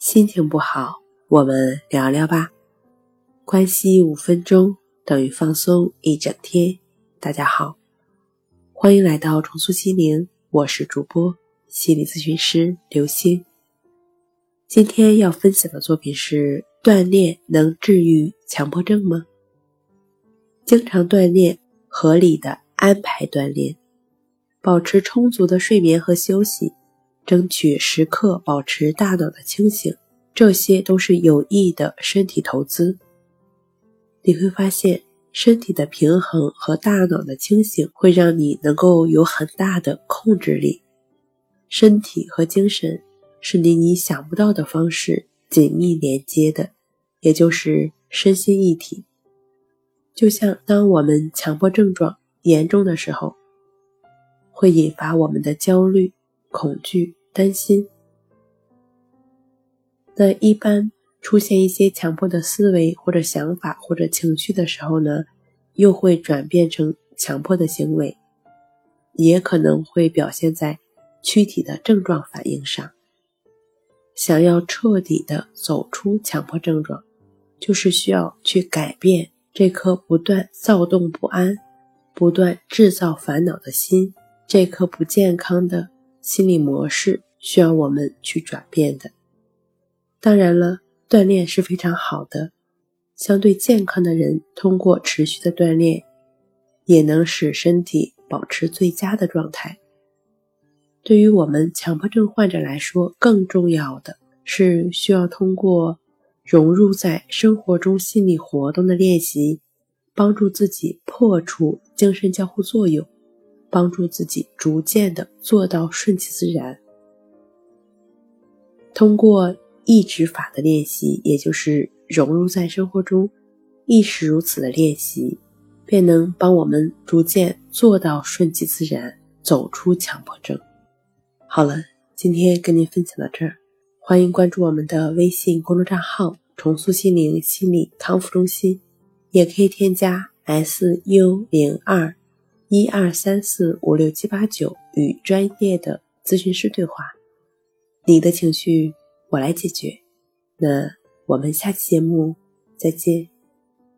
心情不好，我们聊聊吧。关系五分钟等于放松一整天。大家好，欢迎来到重塑心灵，我是主播心理咨询师刘星。今天要分享的作品是：锻炼能治愈强迫症吗？经常锻炼，合理的安排锻炼。保持充足的睡眠和休息，争取时刻保持大脑的清醒，这些都是有益的身体投资。你会发现，身体的平衡和大脑的清醒会让你能够有很大的控制力。身体和精神是离你想不到的方式紧密连接的，也就是身心一体。就像当我们强迫症状严重的时候。会引发我们的焦虑、恐惧、担心。那一般出现一些强迫的思维或者想法或者情绪的时候呢，又会转变成强迫的行为，也可能会表现在躯体的症状反应上。想要彻底的走出强迫症状，就是需要去改变这颗不断躁动不安、不断制造烦恼的心。这颗不健康的心理模式需要我们去转变的。当然了，锻炼是非常好的，相对健康的人通过持续的锻炼，也能使身体保持最佳的状态。对于我们强迫症患者来说，更重要的是需要通过融入在生活中心理活动的练习，帮助自己破除精神交互作用。帮助自己逐渐的做到顺其自然。通过意志法的练习，也就是融入在生活中，亦是如此的练习，便能帮我们逐渐做到顺其自然，走出强迫症。好了，今天跟您分享到这儿，欢迎关注我们的微信公众账号“重塑心灵心理康复中心”，也可以添加 S U 零二。一二三四五六七八九，与专业的咨询师对话，你的情绪我来解决。那我们下期节目再见。